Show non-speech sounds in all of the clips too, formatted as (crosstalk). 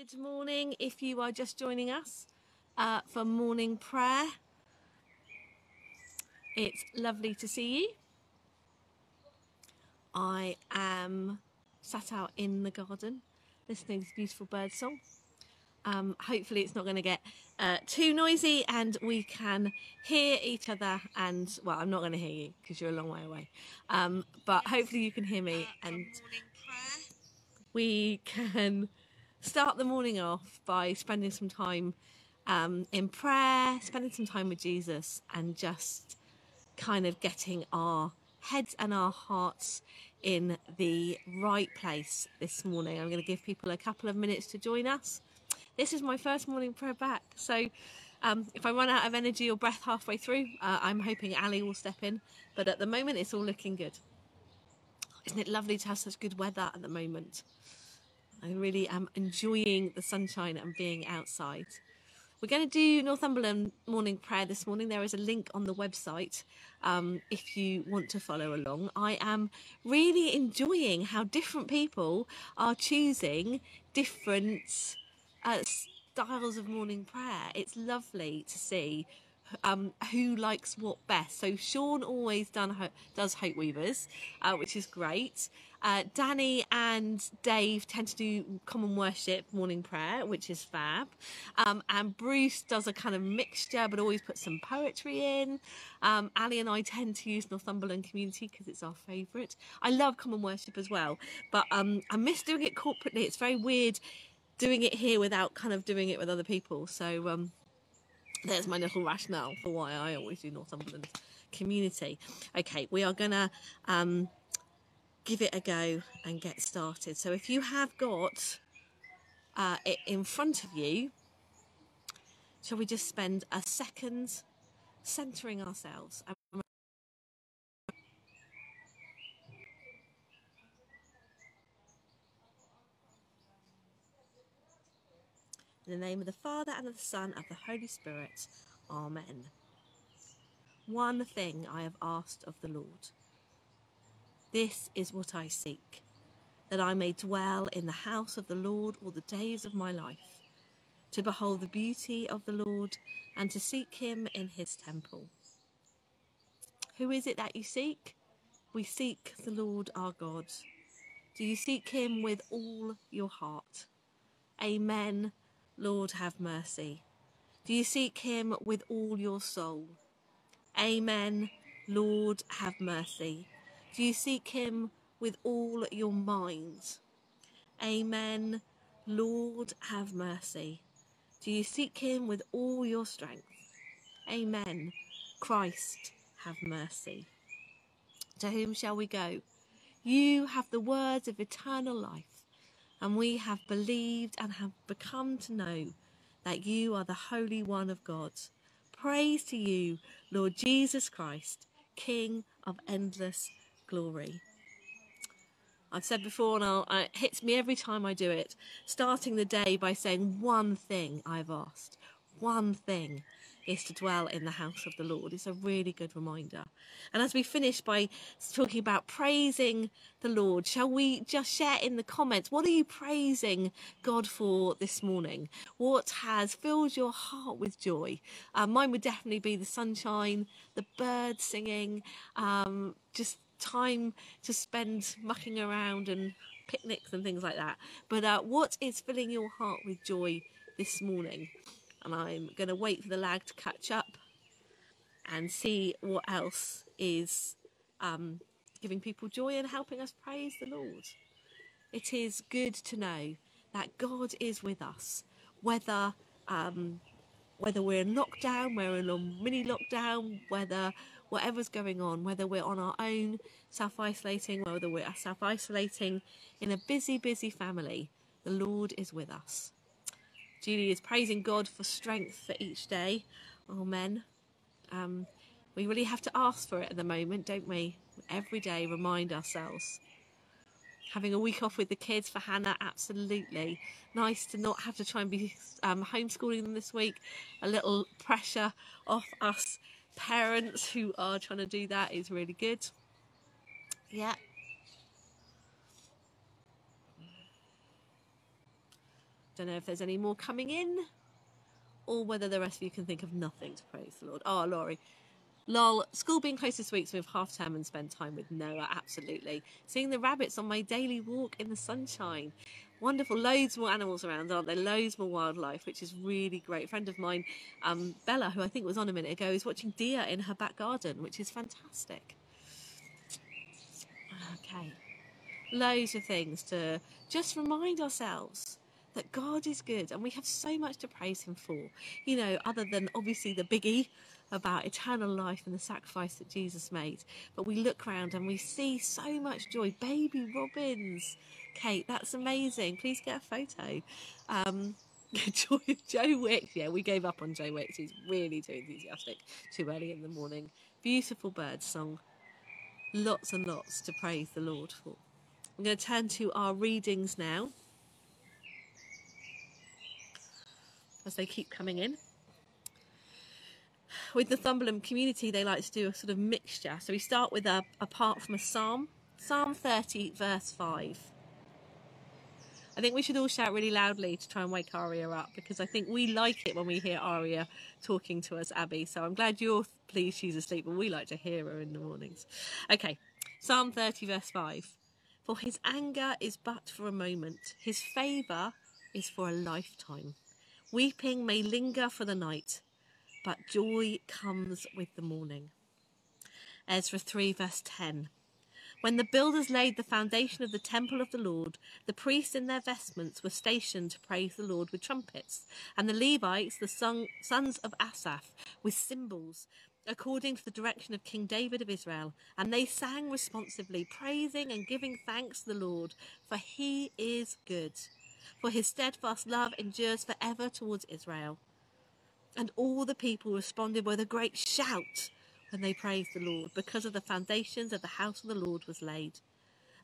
Good morning if you are just joining us uh, for morning prayer. It's lovely to see you. I am sat out in the garden listening to beautiful bird song. Um, hopefully, it's not going to get uh, too noisy and we can hear each other. And well, I'm not going to hear you because you're a long way away, um, but hopefully, you can hear me and we can start the morning off by spending some time um, in prayer, spending some time with Jesus, and just kind of getting our heads and our hearts in the right place this morning. I'm going to give people a couple of minutes to join us. This is my first morning prayer back, so um, if I run out of energy or breath halfway through, uh, I'm hoping Ali will step in. But at the moment, it's all looking good. Isn't it lovely to have such good weather at the moment? I really am enjoying the sunshine and being outside. We're going to do Northumberland morning prayer this morning. There is a link on the website um, if you want to follow along. I am really enjoying how different people are choosing different uh, styles of morning prayer. It's lovely to see um, who likes what best. So Sean always done does Hope Weavers, uh, which is great. Uh, Danny and Dave tend to do common worship morning prayer, which is fab. Um, and Bruce does a kind of mixture, but always puts some poetry in. Um, Ali and I tend to use Northumberland Community because it's our favourite. I love common worship as well, but um, I miss doing it corporately. It's very weird doing it here without kind of doing it with other people. So um, there's my little rationale for why I always do Northumberland community. Okay, we are gonna um, give it a go and get started. So if you have got uh, it in front of you, shall we just spend a second centering ourselves? In the name of the Father, and of the Son, and of the Holy Spirit. Amen. One thing I have asked of the Lord. This is what I seek, that I may dwell in the house of the Lord all the days of my life, to behold the beauty of the Lord, and to seek him in his temple. Who is it that you seek? We seek the Lord our God. Do you seek him with all your heart? Amen Lord, have mercy. Do you seek him with all your soul? Amen. Lord, have mercy. Do you seek him with all your mind? Amen. Lord, have mercy. Do you seek him with all your strength? Amen. Christ, have mercy. To whom shall we go? You have the words of eternal life and we have believed and have become to know that you are the Holy One of God. Praise to you, Lord Jesus Christ, King of endless glory. I've said before, and I'll, it hits me every time I do it, starting the day by saying one thing I've asked, one thing is to dwell in the house of the Lord. It's a really good reminder. And as we finish by talking about praising the Lord, shall we just share in the comments what are you praising God for this morning? What has filled your heart with joy? Uh, mine would definitely be the sunshine, the birds singing, um, just time to spend mucking around and picnics and things like that. But uh, what is filling your heart with joy this morning? and I'm going to wait for the lag to catch up and see what else is um, giving people joy and helping us praise the Lord. It is good to know that God is with us, whether um, whether we're in lockdown, we're in a mini lockdown, whether whatever's going on, whether we're on our own, self isolating, whether we're self isolating in a busy, busy family, the Lord is with us. Julie is praising God for strength for each day. Amen. Um, we really have to ask for it at the moment, don't we? Every day, remind ourselves. Having a week off with the kids for Hannah, absolutely. Nice to not have to try and be um, homeschooling them this week. A little pressure off us parents who are trying to do that is really good. Yeah, Don't know if there's any more coming in or whether the rest of you can think of nothing to praise the Lord. Oh, Laurie. Lol, school being closed this week, so we have half term and spend time with Noah. Absolutely. Seeing the rabbits on my daily walk in the sunshine. Wonderful. Loads more animals around, aren't there? Loads more wildlife, which is really great. A friend of mine, um, Bella, who I think was on a minute ago, is watching deer in her back garden, which is fantastic. Okay. Loads of things to just remind ourselves that God is good and we have so much to praise Him for. You know, other than obviously the biggie about eternal life and the sacrifice that Jesus made. But we look around and we see so much joy. Baby robins. Kate, that's amazing. Please get a photo. Um, (laughs) Joe Wicks, yeah, we gave up on Joe Wicks. He's really too enthusiastic, too early in the morning. Beautiful bird song. Lots and lots to praise the Lord for. I'm going to turn to our readings now as they keep coming in with the Northumberland community, they like to do a sort of mixture. So we start with a, a part from a psalm, Psalm 30, verse 5. I think we should all shout really loudly to try and wake Aria up because I think we like it when we hear Aria talking to us, Abby. So I'm glad you're pleased she's asleep, but we like to hear her in the mornings. Okay, Psalm 30, verse 5. For his anger is but for a moment, his favour is for a lifetime. Weeping may linger for the night, but joy comes with the morning. Ezra 3, verse 10. When the builders laid the foundation of the temple of the Lord, the priests in their vestments were stationed to praise the Lord with trumpets, and the Levites, the son, sons of Asaph, with cymbals, according to the direction of King David of Israel. And they sang responsively, praising and giving thanks to the Lord, for he is good. For his steadfast love endures forever towards Israel. And all the people responded with a great shout when they praised the Lord, because of the foundations of the house of the Lord was laid.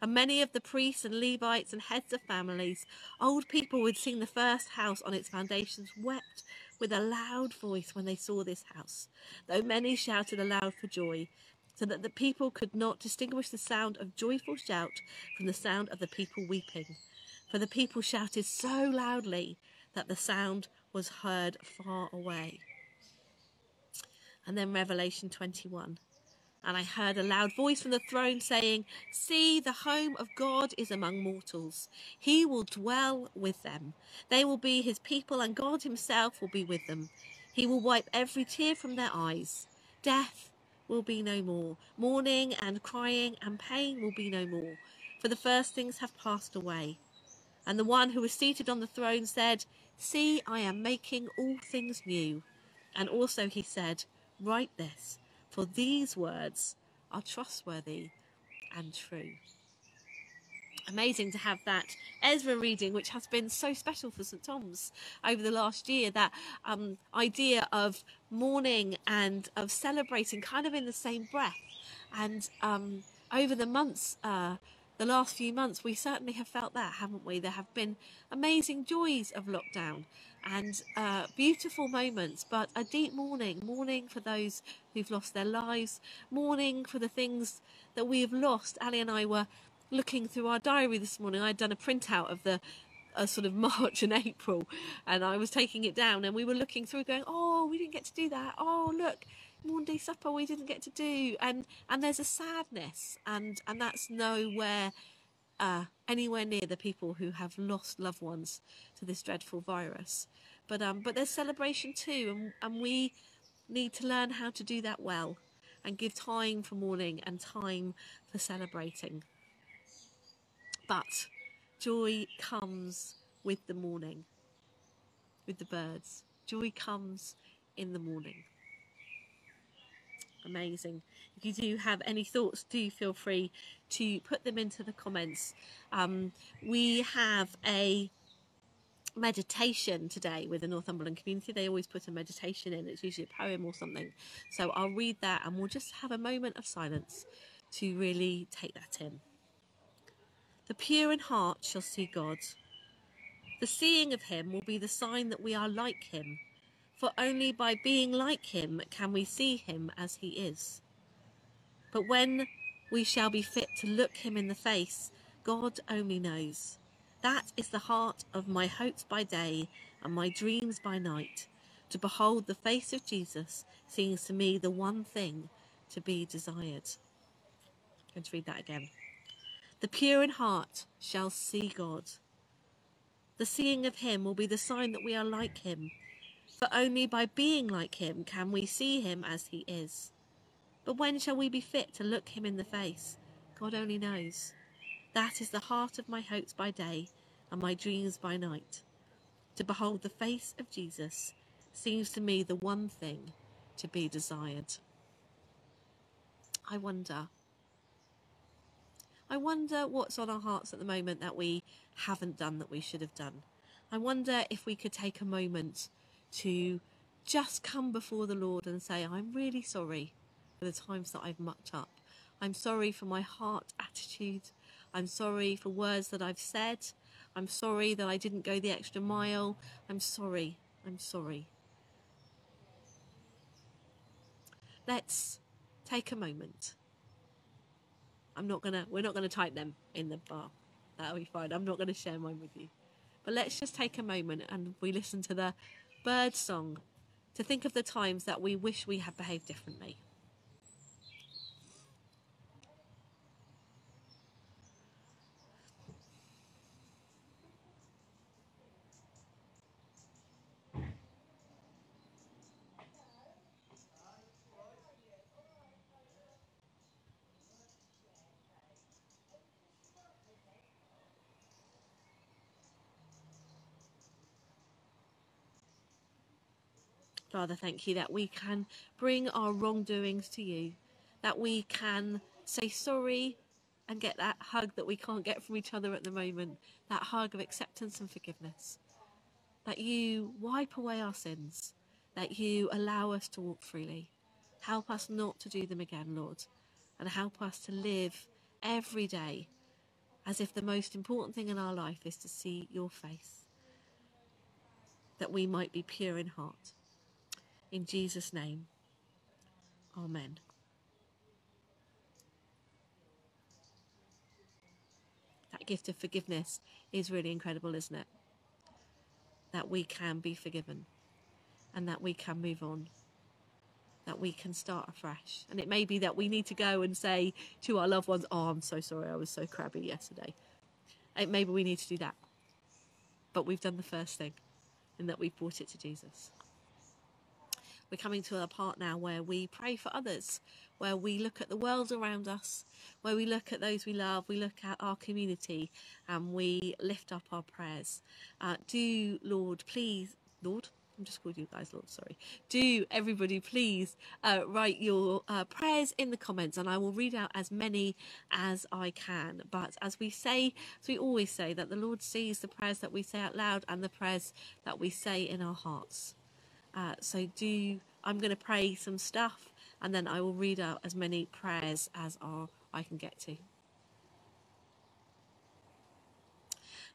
And many of the priests and Levites and heads of families, old people who had seen the first house on its foundations, wept with a loud voice when they saw this house, though many shouted aloud for joy, so that the people could not distinguish the sound of joyful shout from the sound of the people weeping. For the people shouted so loudly that the sound was heard far away. And then Revelation 21. And I heard a loud voice from the throne saying, See, the home of God is among mortals. He will dwell with them. They will be his people, and God himself will be with them. He will wipe every tear from their eyes. Death will be no more. Mourning and crying and pain will be no more, for the first things have passed away. And the one who was seated on the throne said, See, I am making all things new. And also he said, Write this, for these words are trustworthy and true. Amazing to have that Ezra reading, which has been so special for St Thomas over the last year. That um, idea of mourning and of celebrating, kind of in the same breath. And um, over the months uh, the last few months, we certainly have felt that, haven't we? There have been amazing joys of lockdown and uh, beautiful moments, but a deep mourning, mourning for those who've lost their lives, mourning for the things that we have lost. Ali and I were looking through our diary this morning. I'd done a printout of the uh, sort of (laughs) March and April, and I was taking it down, and we were looking through, going, "Oh, we didn't get to do that. Oh, look." Monday supper we didn't get to do and and there's a sadness and and that's nowhere uh, anywhere near the people who have lost loved ones to this dreadful virus. But um but there's celebration too and, and we need to learn how to do that well and give time for mourning and time for celebrating. But joy comes with the morning with the birds. Joy comes in the morning amazing. If you do have any thoughts, do feel free to put them into the comments. Um, we have a meditation today with the Northumberland community. They always put a meditation in, it's usually a poem or something. So I'll read that and we'll just have a moment of silence to really take that in. The pure in heart shall see God. The seeing of him will be the sign that we are like him for only by being like him can we see him as he is. But when we shall be fit to look him in the face, God only knows. That is the heart of my hopes by day and my dreams by night. To behold the face of Jesus seems to me the one thing to be desired. I'm going to read that again. The pure in heart shall see God. The seeing of him will be the sign that we are like him, for only by being like him can we see him as he is. But when shall we be fit to look him in the face? God only knows. That is the heart of my hopes by day and my dreams by night. To behold the face of Jesus seems to me the one thing to be desired. I wonder. I wonder what's on our hearts at the moment that we haven't done that we should have done. I wonder if we could take a moment to just come before the Lord and say, I'm really sorry for the times that I've mucked up. I'm sorry for my heart attitude. I'm sorry for words that I've said. I'm sorry that I didn't go the extra mile. I'm sorry. I'm sorry. Let's take a moment. I'm not gonna, we're not gonna type them in the bar. That'll be fine. I'm not gonna share mine with you. But let's just take a moment and we listen to the bird song to think of the times that we wish we had behaved differently. Father, thank you that we can bring our wrongdoings to you, that we can say sorry and get that hug that we can't get from each other at the moment, that hug of acceptance and forgiveness. That you wipe away our sins, that you allow us to walk freely. Help us not to do them again, Lord, and help us to live every day as if the most important thing in our life is to see your face, that we might be pure in heart. In Jesus' name, Amen. That gift of forgiveness is really incredible, isn't it? That we can be forgiven and that we can move on, that we can start afresh. And it may be that we need to go and say to our loved ones, Oh, I'm so sorry, I was so crabby yesterday. Maybe we need to do that. But we've done the first thing in that we've brought it to Jesus we're coming to a part now where we pray for others, where we look at the world around us, where we look at those we love, we look at our community, and we lift up our prayers. Uh, do, Lord, please, Lord, I'm just called you guys, Lord, sorry. Do everybody please uh, write your uh, prayers in the comments and I will read out as many as I can. But as we say, as we always say, that the Lord sees the prayers that we say out loud and the prayers that we say in our hearts. Uh, so do I'm going to pray some stuff and then I will read out as many prayers as are, I can get to.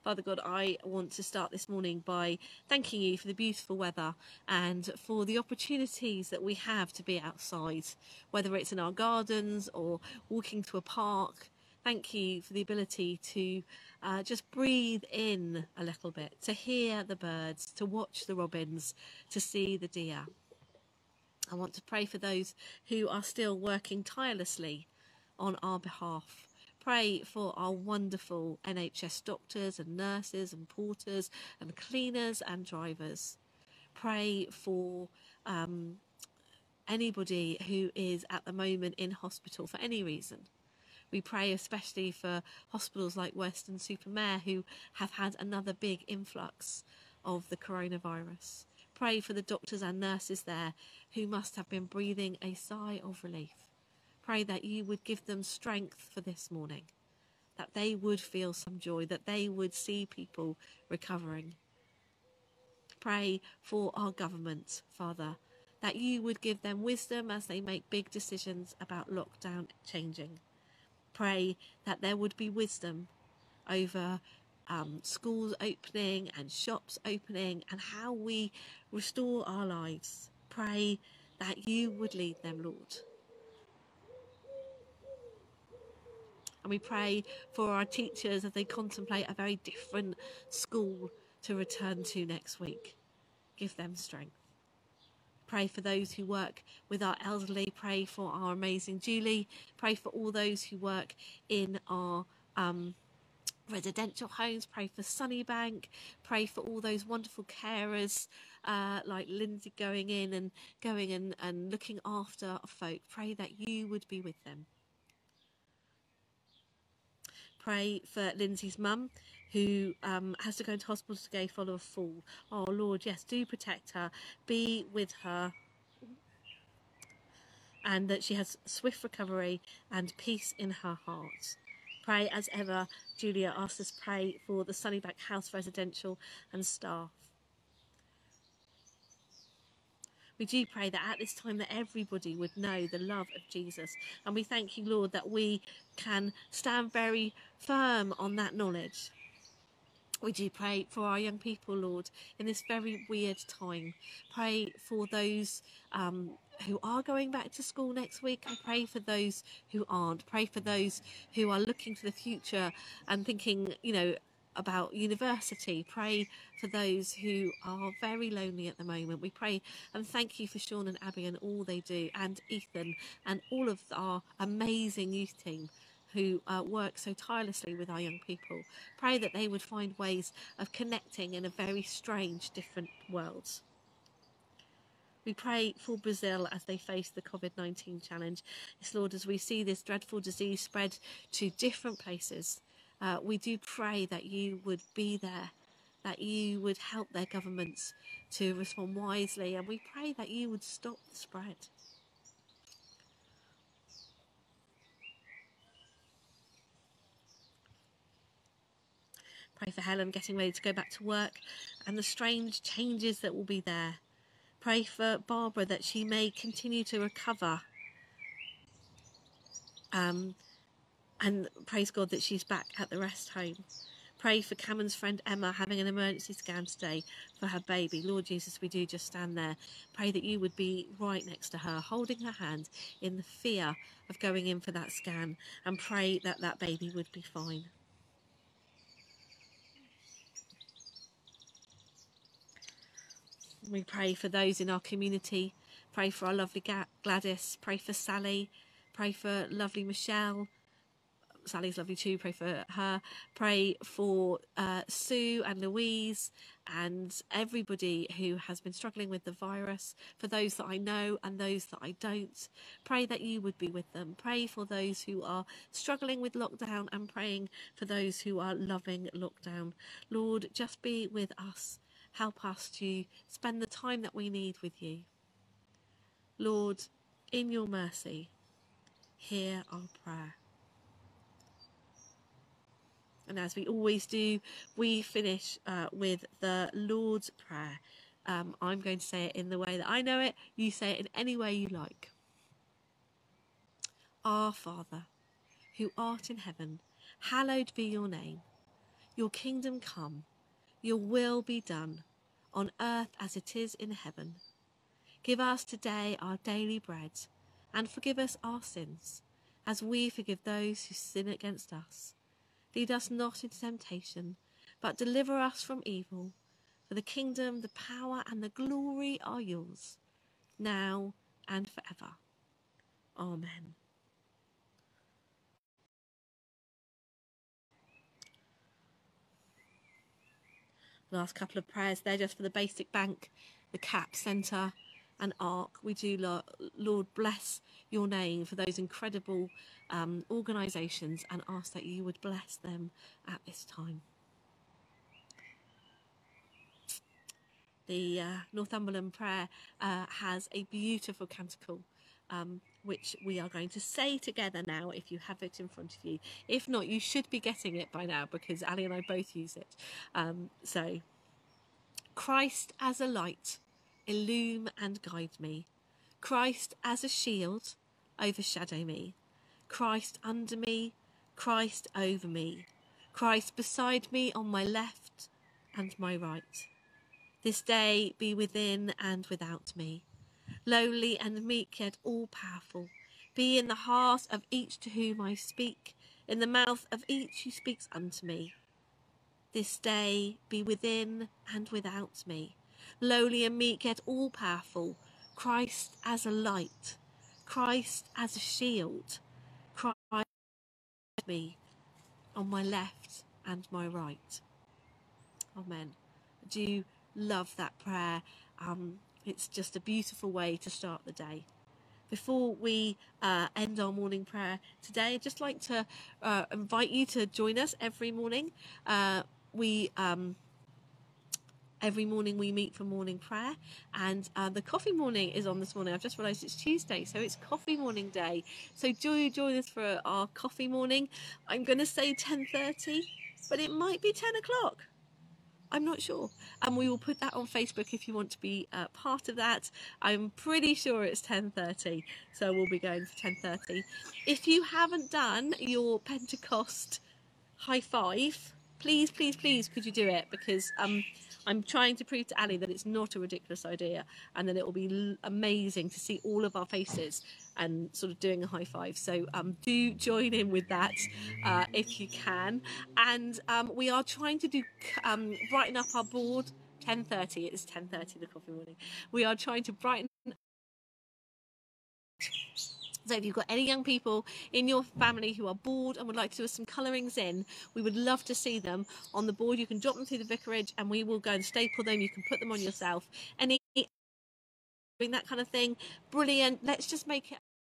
Father God, I want to start this morning by thanking you for the beautiful weather and for the opportunities that we have to be outside, whether it's in our gardens or walking to a park. Thank you for the ability to uh, just breathe in a little bit, to hear the birds, to watch the robins, to see the deer. I want to pray for those who are still working tirelessly on our behalf. Pray for our wonderful NHS doctors and nurses and porters and cleaners and drivers. Pray for um, anybody who is at the moment in hospital for any reason. We pray especially for hospitals like Weston-super-Mare who have had another big influx of the coronavirus. Pray for the doctors and nurses there who must have been breathing a sigh of relief. Pray that you would give them strength for this morning, that they would feel some joy, that they would see people recovering. Pray for our government, Father, that you would give them wisdom as they make big decisions about lockdown changing pray that there would be wisdom over um, schools opening and shops opening and how we restore our lives. Pray that you would lead them, Lord. And we pray for our teachers as they contemplate a very different school to return to next week. Give them strength. Pray for those who work with our elderly. Pray for our amazing Julie. Pray for all those who work in our um, residential homes. Pray for Sunnybank. Pray for all those wonderful carers uh, like Lindsay going in and going and, and looking after folk. Pray that you would be with them. Pray for Lindsay's mum who um, has to go into hospital today follow a fall. Oh Lord, yes, do protect her. Be with her. And that she has swift recovery and peace in her heart. Pray as ever, Julia asks us pray for the Sunnybank House residential and staff. We do pray that at this time that everybody would know the love of Jesus. And we thank you, Lord, that we can stand very firm on that knowledge. We do pray for our young people, Lord, in this very weird time. Pray for those um, who are going back to school next week and pray for those who aren't. Pray for those who are looking to the future and thinking, you know, about university. Pray for those who are very lonely at the moment. We pray and thank you for Sean and Abby and all they do, and Ethan and all of our amazing youth team who uh, work so tirelessly with our young people. Pray that they would find ways of connecting in a very strange, different world. We pray for Brazil as they face the COVID 19 challenge. Yes, Lord, as we see this dreadful disease spread to different places, uh, we do pray that you would be there, that you would help their governments to respond wisely, and we pray that you would stop the spread. Pray for Helen getting ready to go back to work and the strange changes that will be there. Pray for Barbara that she may continue to recover. Um, and praise God that she's back at the rest home. Pray for Cameron's friend Emma having an emergency scan today for her baby. Lord Jesus, we do just stand there. Pray that you would be right next to her, holding her hand in the fear of going in for that scan, and pray that that baby would be fine. We pray for those in our community. Pray for our lovely Gladys. Pray for Sally. Pray for lovely Michelle. Sally's lovely too. Pray for her. Pray for uh, Sue and Louise and everybody who has been struggling with the virus. For those that I know and those that I don't. Pray that you would be with them. Pray for those who are struggling with lockdown and praying for those who are loving lockdown. Lord, just be with us. Help us to spend the time that we need with you. Lord, in your mercy, hear our prayer. And as we always do, we finish uh, with the Lord's Prayer. Um, I'm going to say it in the way that I know it. You say it in any way you like. Our Father, who art in heaven, hallowed be your name. Your kingdom come, your will be done, on earth as it is in heaven. Give us today our daily bread, and forgive us our sins, as we forgive those who sin against us Lead us not into temptation, but deliver us from evil. For the kingdom, the power, and the glory are yours, now and forever. Amen. Last couple of prayers there just for the basic bank, the CAP Centre, and ARC. We do, Lord, bless your name for those incredible um, organisations and ask that you would bless them at this time. The uh, Northumberland Prayer uh, has a beautiful canticle. Um, which we are going to say together now if you have it in front of you. If not, you should be getting it by now because Ali and I both use it. Um, so, Christ as a light illume and guide me. Christ as a shield, overshadow me. Christ under me, Christ over me. Christ beside me on my left and my right. This day be within and without me. Lowly and meek yet all powerful, be in the heart of each to whom I speak, in the mouth of each who speaks unto me. This day be within and without me, lowly and meek, yet all powerful, Christ as a light, Christ as a shield, Christ me on my left and my right. Amen. I do love that prayer. Um, it's just a beautiful way to start the day. Before we uh, end our morning prayer today, I'd just like to uh, invite you to join us every morning. Uh, we um, every morning we meet for morning prayer. And uh, the coffee morning is on this morning. I've just realized it's tuesday so it's coffee morning day. So join join us for our coffee morning. I'm going to say 10.30 but it might be 10 o'clock I'm not sure. And we will put that on Facebook if you want to be uh, part of that. I'm pretty sure it's 10.30, so we'll be going for 10.30. If you haven't done your Pentecost high five, please, please, please, could you do it? Because um, I'm trying to prove to Ali that it's not a ridiculous idea and that it will be amazing to see all of our faces and sort of doing a high five. So um, do join in with that uh, if you can. And um, we are trying to do um, brighten up our board. 10.30, it is 10.30 the coffee morning. We are trying to brighten so if you've got any young people in your family who are bored and would like to do some colourings in, we would love to see them on the board. You can drop them through the vicarage and we will go and staple them. You can put them on yourself. Any doing that kind of thing, brilliant. Let's just make it